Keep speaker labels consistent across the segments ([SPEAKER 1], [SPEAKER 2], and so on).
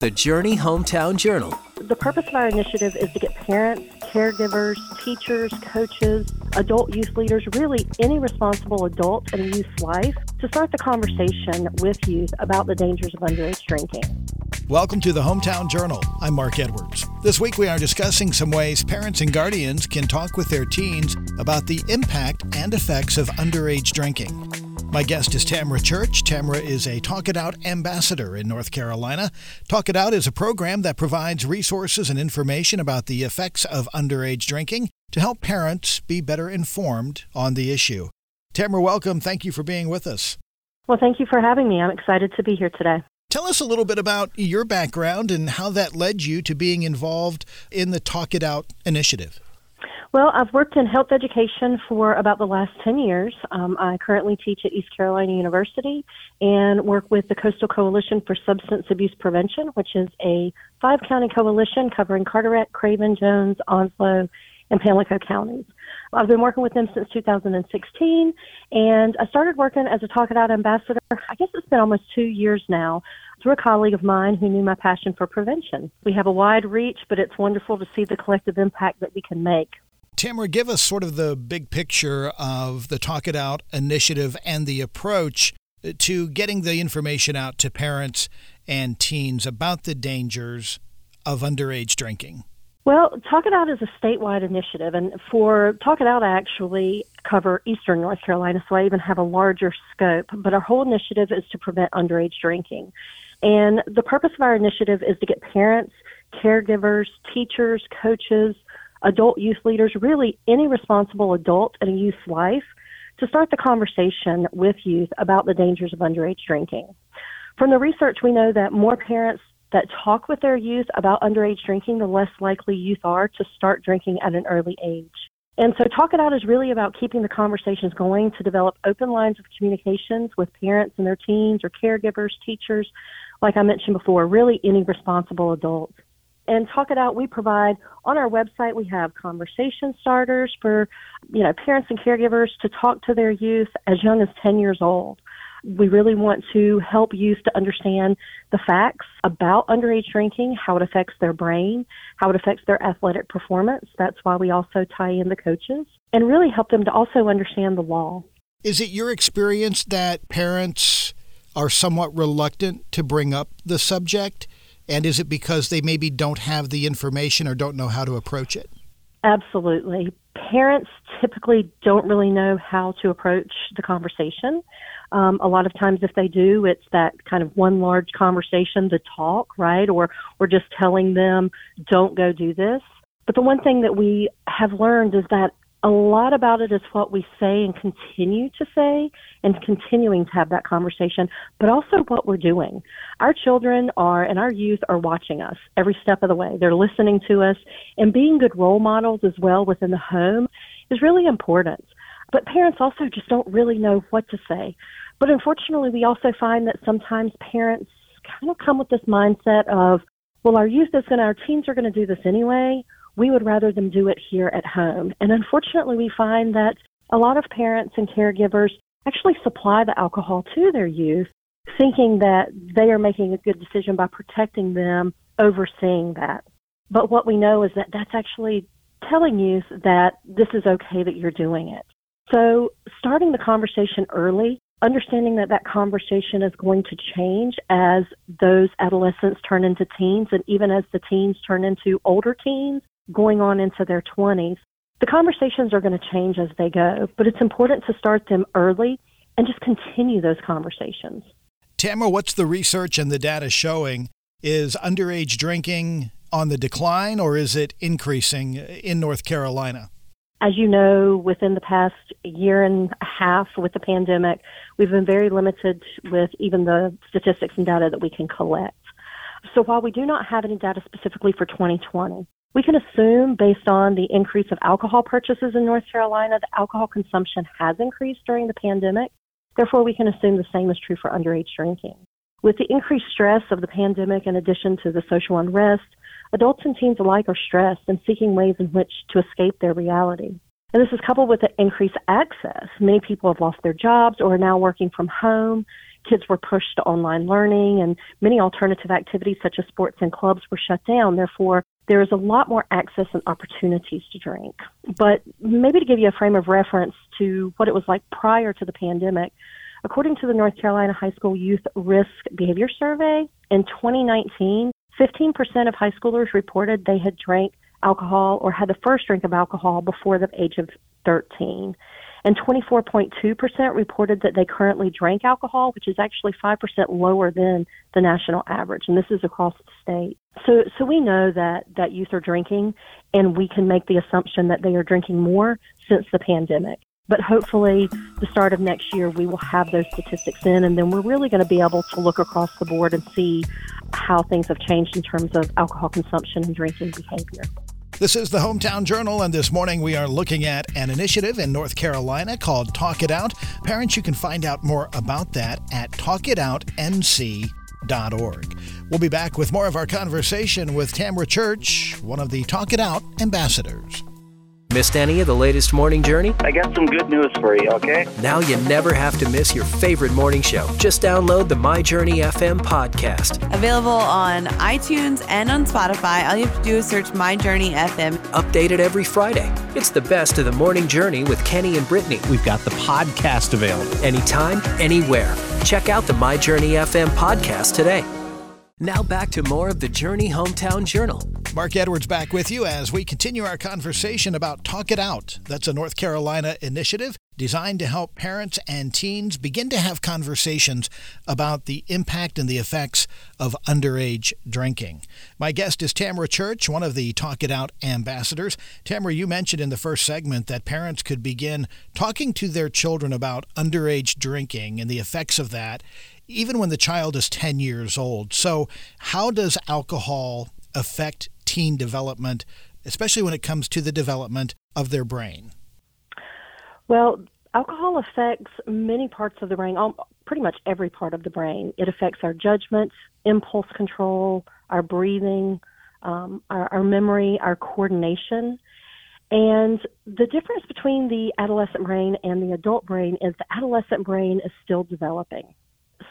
[SPEAKER 1] The Journey Hometown Journal.
[SPEAKER 2] The purpose of our initiative is to get parents, caregivers, teachers, coaches, adult youth leaders, really any responsible adult in a youth's life to start the conversation with youth about the dangers of underage drinking.
[SPEAKER 3] Welcome to the Hometown Journal. I'm Mark Edwards. This week we are discussing some ways parents and guardians can talk with their teens about the impact and effects of underage drinking. My guest is Tamra Church. Tamra is a Talk It Out ambassador in North Carolina. Talk It Out is a program that provides resources and information about the effects of underage drinking to help parents be better informed on the issue. Tamra, welcome. Thank you for being with us.
[SPEAKER 2] Well, thank you for having me. I'm excited to be here today.
[SPEAKER 3] Tell us a little bit about your background and how that led you to being involved in the Talk It Out initiative.
[SPEAKER 2] Well, I've worked in health education for about the last 10 years. Um, I currently teach at East Carolina University and work with the Coastal Coalition for Substance Abuse Prevention, which is a five county coalition covering Carteret, Craven, Jones, Onslow, and Pamlico counties. I've been working with them since 2016, and I started working as a Talk It Out ambassador. I guess it's been almost two years now through a colleague of mine who knew my passion for prevention. We have a wide reach, but it's wonderful to see the collective impact that we can make.
[SPEAKER 3] Tamara, give us sort of the big picture of the Talk It Out initiative and the approach to getting the information out to parents and teens about the dangers of underage drinking.
[SPEAKER 2] Well, Talk It Out is a statewide initiative, and for Talk It Out, I actually cover eastern North Carolina, so I even have a larger scope. But our whole initiative is to prevent underage drinking. And the purpose of our initiative is to get parents, caregivers, teachers, coaches, adult youth leaders, really any responsible adult in a youth's life, to start the conversation with youth about the dangers of underage drinking. From the research, we know that more parents that talk with their youth about underage drinking, the less likely youth are to start drinking at an early age. And so, Talk It Out is really about keeping the conversations going to develop open lines of communications with parents and their teens or caregivers, teachers, like I mentioned before, really any responsible adult and talk it out we provide on our website we have conversation starters for you know parents and caregivers to talk to their youth as young as 10 years old we really want to help youth to understand the facts about underage drinking, how it affects their brain, how it affects their athletic performance. That's why we also tie in the coaches and really help them to also understand the law.
[SPEAKER 3] Is it your experience that parents are somewhat reluctant to bring up the subject? And is it because they maybe don't have the information or don't know how to approach it?
[SPEAKER 2] Absolutely. Parents typically don't really know how to approach the conversation. Um, a lot of times, if they do, it's that kind of one large conversation, the talk, right? Or, or just telling them, don't go do this. But the one thing that we have learned is that a lot about it is what we say and continue to say and continuing to have that conversation, but also what we're doing. Our children are and our youth are watching us every step of the way. They're listening to us and being good role models as well within the home is really important. But parents also just don't really know what to say. But unfortunately, we also find that sometimes parents kind of come with this mindset of, well, our youth is going to, our teens are going to do this anyway we would rather them do it here at home. And unfortunately, we find that a lot of parents and caregivers actually supply the alcohol to their youth, thinking that they are making a good decision by protecting them, overseeing that. But what we know is that that's actually telling youth that this is okay that you're doing it. So, starting the conversation early, understanding that that conversation is going to change as those adolescents turn into teens and even as the teens turn into older teens, going on into their 20s, the conversations are going to change as they go, but it's important to start them early and just continue those conversations.
[SPEAKER 3] Tamara, what's the research and the data showing? Is underage drinking on the decline or is it increasing in North Carolina?
[SPEAKER 2] As you know, within the past year and a half with the pandemic, we've been very limited with even the statistics and data that we can collect. So while we do not have any data specifically for 2020, we can assume, based on the increase of alcohol purchases in North Carolina, that alcohol consumption has increased during the pandemic. Therefore, we can assume the same is true for underage drinking. With the increased stress of the pandemic, in addition to the social unrest, adults and teens alike are stressed and seeking ways in which to escape their reality. And this is coupled with the increased access. Many people have lost their jobs or are now working from home, kids were pushed to online learning and many alternative activities such as sports and clubs were shut down. Therefore, there is a lot more access and opportunities to drink. But maybe to give you a frame of reference to what it was like prior to the pandemic, according to the North Carolina High School Youth Risk Behavior Survey, in 2019, 15% of high schoolers reported they had drank alcohol or had the first drink of alcohol before the age of 13 and 24.2% reported that they currently drank alcohol, which is actually 5% lower than the national average, and this is across the state. So, so we know that, that youth are drinking, and we can make the assumption that they are drinking more since the pandemic. But hopefully, the start of next year, we will have those statistics in, and then we're really going to be able to look across the board and see how things have changed in terms of alcohol consumption and drinking behavior.
[SPEAKER 3] This is the Hometown Journal, and this morning we are looking at an initiative in North Carolina called Talk It Out. Parents, you can find out more about that at talkitoutnc.org. We'll be back with more of our conversation with Tamra Church, one of the Talk It Out ambassadors.
[SPEAKER 1] Missed any of the latest morning journey?
[SPEAKER 4] I got some good news for you, okay?
[SPEAKER 1] Now you never have to miss your favorite morning show. Just download the My Journey FM podcast.
[SPEAKER 5] Available on iTunes and on Spotify. All you have to do is search My Journey FM.
[SPEAKER 1] Updated every Friday. It's the best of the morning journey with Kenny and Brittany.
[SPEAKER 6] We've got the podcast available.
[SPEAKER 1] Anytime, anywhere. Check out the My Journey FM podcast today. Now back to more of the Journey Hometown Journal.
[SPEAKER 3] Mark Edwards back with you as we continue our conversation about Talk It Out. That's a North Carolina initiative designed to help parents and teens begin to have conversations about the impact and the effects of underage drinking. My guest is Tamra Church, one of the Talk It Out ambassadors. Tamra, you mentioned in the first segment that parents could begin talking to their children about underage drinking and the effects of that even when the child is 10 years old. So, how does alcohol affect teen development, especially when it comes to the development of their brain?
[SPEAKER 2] Well, alcohol affects many parts of the brain, pretty much every part of the brain. It affects our judgment, impulse control, our breathing, um, our, our memory, our coordination. And the difference between the adolescent brain and the adult brain is the adolescent brain is still developing.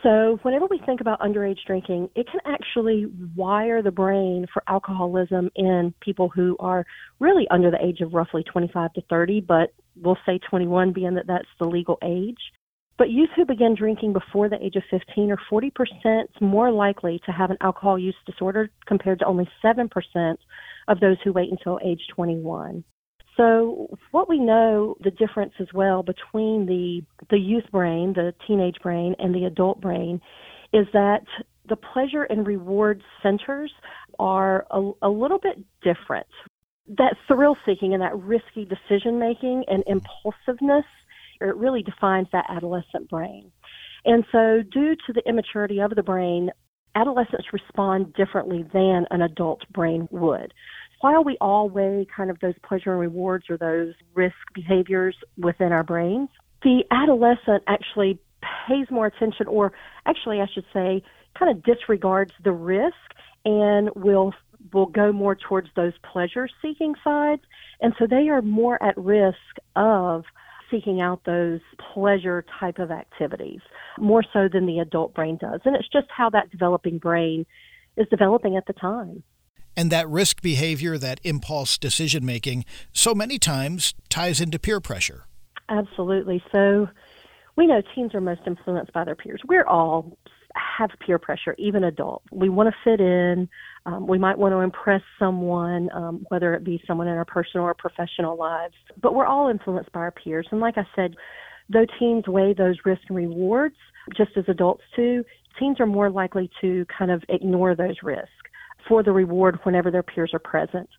[SPEAKER 2] So, whenever we think about underage drinking, it can actually wire the brain for alcoholism in people who are really under the age of roughly 25 to 30, but we'll say 21 being that that's the legal age. But youth who begin drinking before the age of 15 are 40% more likely to have an alcohol use disorder compared to only 7% of those who wait until age 21. So, what we know the difference as well between the the youth brain, the teenage brain, and the adult brain, is that the pleasure and reward centers are a, a little bit different. That thrill seeking and that risky decision making and impulsiveness, it really defines that adolescent brain. And so, due to the immaturity of the brain, adolescents respond differently than an adult brain would while we all weigh kind of those pleasure and rewards or those risk behaviors within our brains, the adolescent actually pays more attention, or actually, I should say, kind of disregards the risk and will will go more towards those pleasure seeking sides. And so they are more at risk of seeking out those pleasure type of activities more so than the adult brain does. And it's just how that developing brain is developing at the time
[SPEAKER 3] and that risk behavior, that impulse decision making, so many times ties into peer pressure.
[SPEAKER 2] Absolutely. So we know teens are most influenced by their peers. We're all have peer pressure, even adults. We want to fit in. Um, we might want to impress someone, um, whether it be someone in our personal or professional lives. But we're all influenced by our peers. And like I said, though teens weigh those risks and rewards, just as adults do, teens are more likely to kind of ignore those risks for the reward whenever their peers are present.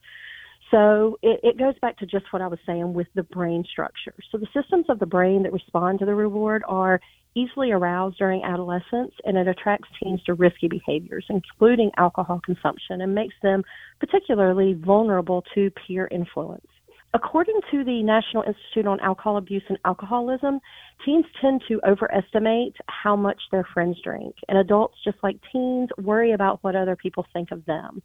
[SPEAKER 2] So it, it, goes back to just what I was saying with the brain structure. So the systems of the brain that respond to the reward are easily aroused during adolescence, and it attracts teens to risky behaviors, including alcohol consumption, and makes them particularly vulnerable to peer influence. According to the National Institute on Alcohol Abuse and Alcoholism, teens tend to overestimate how much their friends drink, and adults, just like teens, worry about what other people think of them.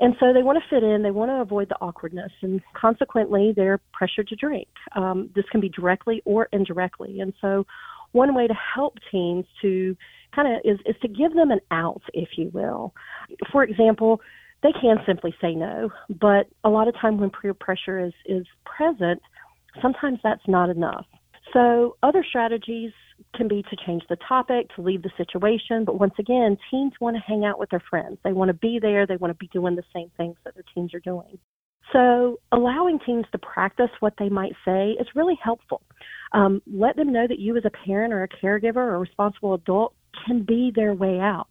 [SPEAKER 2] And so they want to fit in, they want to avoid the awkwardness, and consequently, they're pressured to drink. Um, this can be directly or indirectly. And so, one way to help teens to kind of is, is to give them an out, if you will. For example, they can simply say no, but a lot of time when peer pressure is, is present, sometimes that's not enough. So other strategies can be to change the topic, to leave the situation. But once again, teens want to hang out with their friends. They want to be there. They want to be doing the same things that their teens are doing. So allowing teens to practice what they might say is really helpful. Um, let them know that you, as a parent or a caregiver or a responsible adult, can be their way out.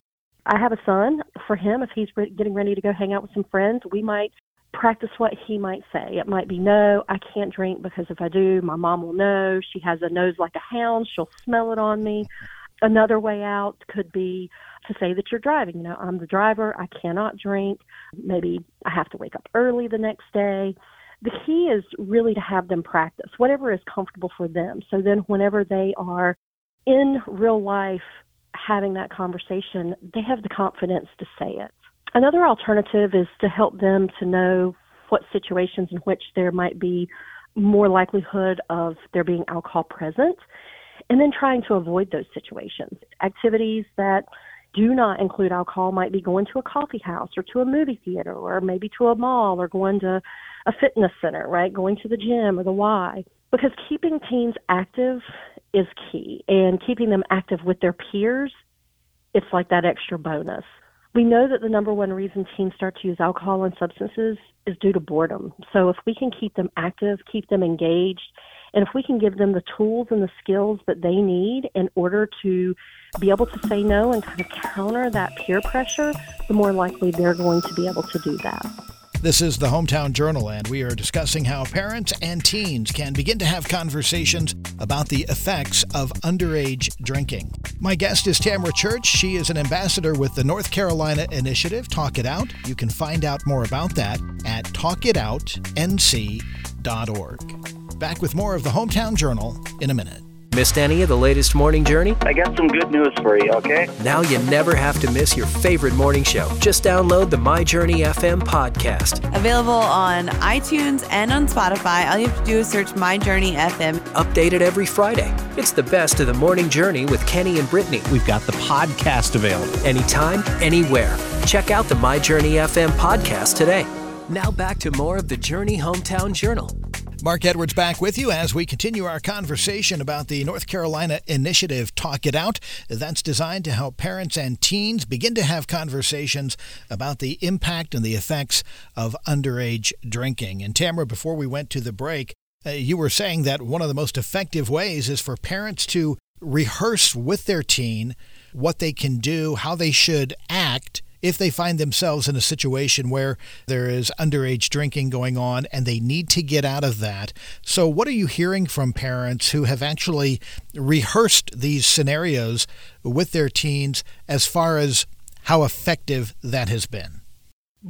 [SPEAKER 2] I have a son. For him, if he's re- getting ready to go hang out with some friends, we might practice what he might say. It might be, no, I can't drink because if I do, my mom will know. She has a nose like a hound. She'll smell it on me. Another way out could be to say that you're driving. You know, I'm the driver. I cannot drink. Maybe I have to wake up early the next day. The key is really to have them practice whatever is comfortable for them. So then, whenever they are in real life having that conversation, they have the confidence to say it. Another alternative is to help them to know what situations in which there might be more likelihood of there being alcohol present, and then trying to avoid those situations. Activities that do not include alcohol might be going to a coffee house or to a movie theater or maybe to a mall or going to a fitness center, right? Going to the gym or the Y. Because keeping teens active is key and keeping them active with their peers, it's like that extra bonus. We know that the number one reason teens start to use alcohol and substances is due to boredom. So if we can keep them active, keep them engaged, and if we can give them the tools and the skills that they need in order to be able to say no and kind of counter that peer pressure, the more likely they're going to be able to do that.
[SPEAKER 3] This is the Hometown Journal, and we are discussing how parents and teens can begin to have conversations about the effects of underage drinking. My guest is Tamara Church. She is an ambassador with the North Carolina initiative, Talk It Out. You can find out more about that at talkitoutnc.org. Back with more of the Hometown Journal in a minute.
[SPEAKER 1] Missed any of the latest morning journey?
[SPEAKER 4] I got some good news for you, okay?
[SPEAKER 1] Now you never have to miss your favorite morning show. Just download the My Journey FM podcast.
[SPEAKER 5] Available on iTunes and on Spotify. All you have to do is search My Journey FM.
[SPEAKER 1] Updated every Friday. It's the best of the morning journey with Kenny and Brittany.
[SPEAKER 6] We've got the podcast available.
[SPEAKER 1] Anytime, anywhere. Check out the My Journey FM podcast today. Now back to more of the Journey Hometown Journal.
[SPEAKER 3] Mark Edwards back with you as we continue our conversation about the North Carolina initiative Talk It Out. That's designed to help parents and teens begin to have conversations about the impact and the effects of underage drinking. And Tamara, before we went to the break, uh, you were saying that one of the most effective ways is for parents to rehearse with their teen what they can do, how they should act if they find themselves in a situation where there is underage drinking going on and they need to get out of that. So, what are you hearing from parents who have actually rehearsed these scenarios with their teens as far as how effective that has been?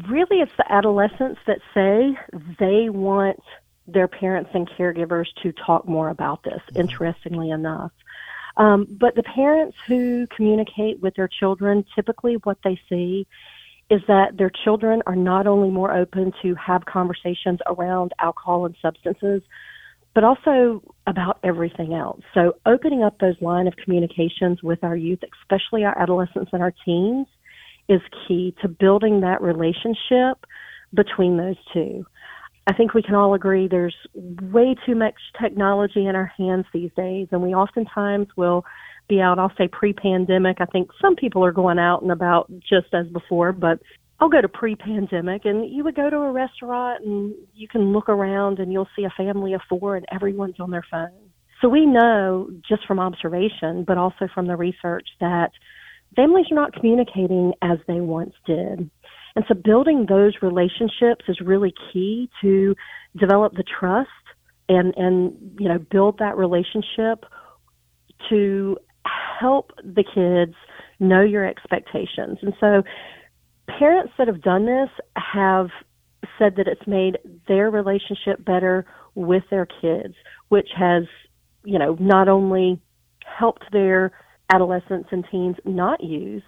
[SPEAKER 2] Really, it's the adolescents that say they want their parents and caregivers to talk more about this, mm-hmm. interestingly enough. Um, but the parents who communicate with their children, typically what they see is that their children are not only more open to have conversations around alcohol and substances, but also about everything else. So opening up those line of communications with our youth, especially our adolescents and our teens, is key to building that relationship between those two. I think we can all agree there's way too much technology in our hands these days, and we oftentimes will be out. I'll say pre pandemic. I think some people are going out and about just as before, but I'll go to pre pandemic, and you would go to a restaurant and you can look around and you'll see a family of four, and everyone's on their phone. So we know just from observation, but also from the research, that families are not communicating as they once did. And so building those relationships is really key to develop the trust and, and you know, build that relationship to help the kids know your expectations. And so parents that have done this have said that it's made their relationship better with their kids, which has, you know, not only helped their adolescents and teens not use,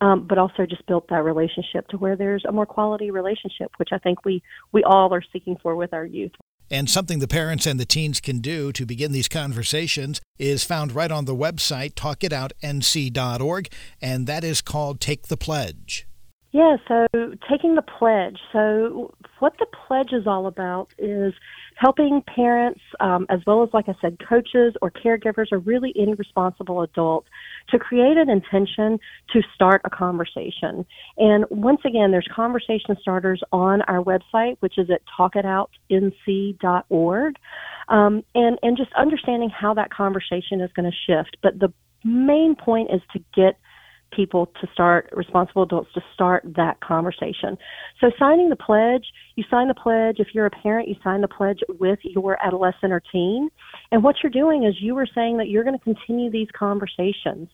[SPEAKER 2] um, but also just built that relationship to where there's a more quality relationship, which I think we we all are seeking for with our youth.
[SPEAKER 3] And something the parents and the teens can do to begin these conversations is found right on the website, talkitoutnc.org, and that is called Take the Pledge.
[SPEAKER 2] Yeah, so taking the pledge. So, what the pledge is all about is helping parents, um, as well as, like I said, coaches or caregivers or really any responsible adult to create an intention to start a conversation. And once again, there's conversation starters on our website, which is at talkitoutnc.org. Um, and, and just understanding how that conversation is going to shift. But the main point is to get people to start, responsible adults to start that conversation. So signing the pledge, you sign the pledge. If you're a parent, you sign the pledge with your adolescent or teen. And what you're doing is you are saying that you're going to continue these conversations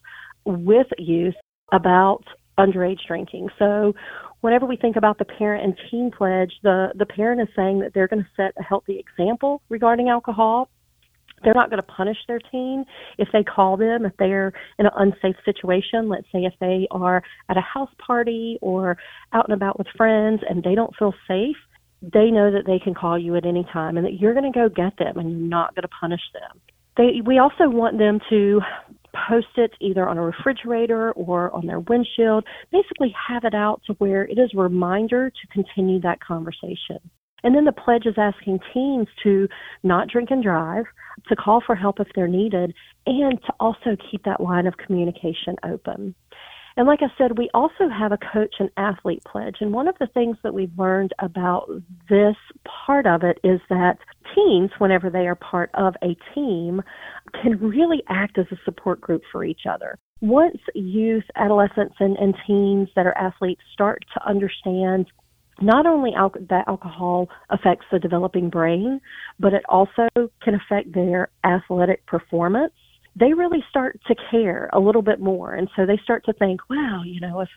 [SPEAKER 2] with youth about underage drinking. So whenever we think about the parent and teen pledge, the, the parent is saying that they're going to set a healthy example regarding alcohol they're not going to punish their teen if they call them if they're in an unsafe situation. Let's say if they are at a house party or out and about with friends and they don't feel safe they know that they can call you at any time and that you're going to go get them and you're not going to punish them. They we also want them to post it either on a refrigerator or on their windshield basically have it out to where it is a reminder to continue that conversation and then the pledge is asking teens to not drink and drive, to call for help if they're needed, and to also keep that line of communication open. And like I said, we also have a coach and athlete pledge. And one of the things that we've learned about this part of it is that teens, whenever they are part of a team, can really act as a support group for each other. Once youth, adolescents, and, and teens that are athletes start to understand not only al- that alcohol affects the developing brain, but it also can affect their athletic performance. They really start to care a little bit more, and so they start to think, "Wow, you know, if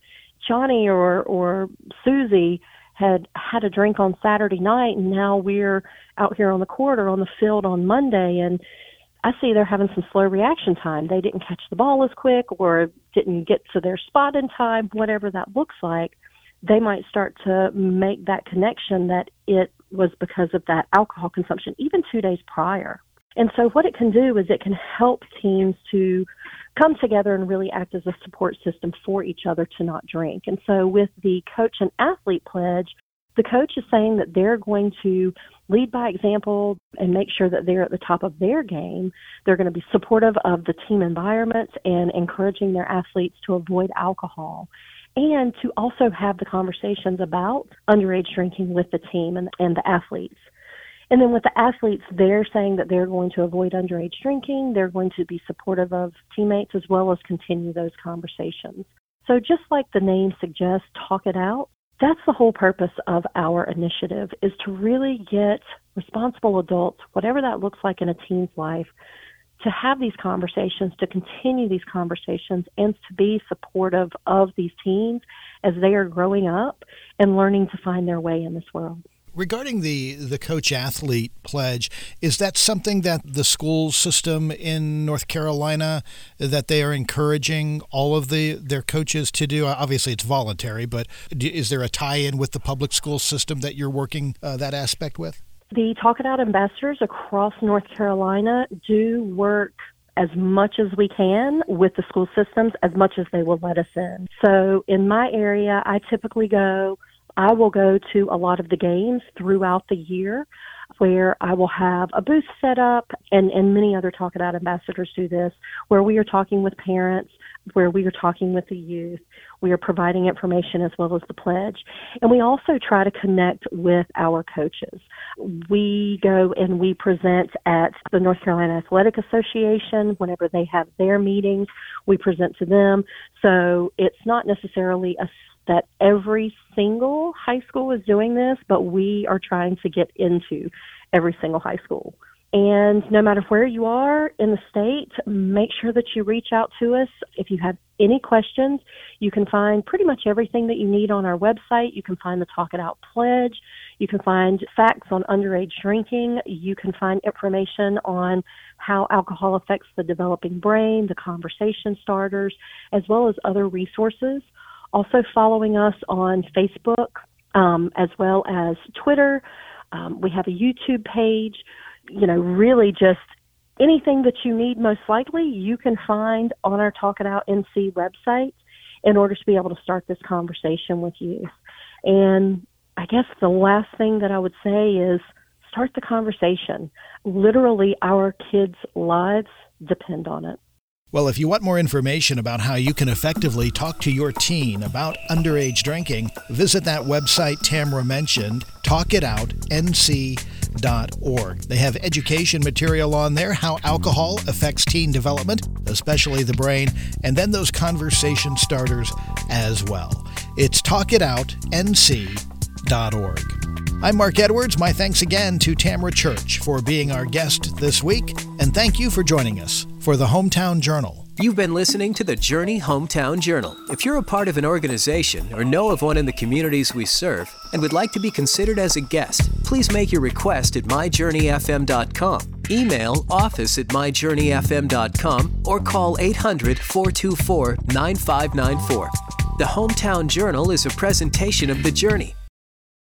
[SPEAKER 2] Johnny or or Susie had had a drink on Saturday night, and now we're out here on the court or on the field on Monday, and I see they're having some slow reaction time. They didn't catch the ball as quick, or didn't get to their spot in time, whatever that looks like." They might start to make that connection that it was because of that alcohol consumption, even two days prior. And so, what it can do is it can help teams to come together and really act as a support system for each other to not drink. And so, with the coach and athlete pledge, the coach is saying that they're going to lead by example and make sure that they're at the top of their game. They're going to be supportive of the team environment and encouraging their athletes to avoid alcohol and to also have the conversations about underage drinking with the team and, and the athletes. And then with the athletes, they're saying that they're going to avoid underage drinking. They're going to be supportive of teammates as well as continue those conversations. So just like the name suggests, talk it out. That's the whole purpose of our initiative is to really get responsible adults, whatever that looks like in a teen's life, to have these conversations, to continue these conversations, and to be supportive of these teens as they are growing up and learning to find their way in this world.
[SPEAKER 3] Regarding the, the coach athlete pledge, is that something that the school system in North Carolina that they are encouraging all of the their coaches to do? Obviously, it's voluntary, but is there a tie-in with the public school system that you're working uh, that aspect with?
[SPEAKER 2] The Talk It Out ambassadors across North Carolina do work as much as we can with the school systems as much as they will let us in. So in my area, I typically go, I will go to a lot of the games throughout the year where I will have a booth set up and, and many other Talk It Out ambassadors do this, where we are talking with parents, where we are talking with the youth. We are providing information as well as the pledge. And we also try to connect with our coaches. We go and we present at the North Carolina Athletic Association whenever they have their meetings. We present to them. So it's not necessarily a that every single high school is doing this, but we are trying to get into every single high school. And no matter where you are in the state, make sure that you reach out to us. If you have any questions, you can find pretty much everything that you need on our website. You can find the Talk It Out pledge. You can find facts on underage drinking. You can find information on how alcohol affects the developing brain, the conversation starters, as well as other resources. Also, following us on Facebook um, as well as Twitter Um, we have a YouTube page. You know, really just anything that you need, most likely, you can find on our Talk It Out NC website in order to be able to start this conversation with youth. And I guess the last thing that I would say is start the conversation. Literally, our kids' lives depend on it.
[SPEAKER 3] Well, if you want more information about how you can effectively talk to your teen about underage drinking, visit that website Tamra mentioned, talkitoutnc.org. They have education material on there, how alcohol affects teen development, especially the brain, and then those conversation starters as well. It's talkitoutnc.org. I'm Mark Edwards. My thanks again to Tamra Church for being our guest this week, and thank you for joining us for the Hometown Journal.
[SPEAKER 1] You've been listening to the Journey Hometown Journal. If you're a part of an organization or know of one in the communities we serve and would like to be considered as a guest, please make your request at myjourneyfm.com. Email office at myjourneyfm.com or call 800 424 9594. The Hometown Journal is a presentation of The Journey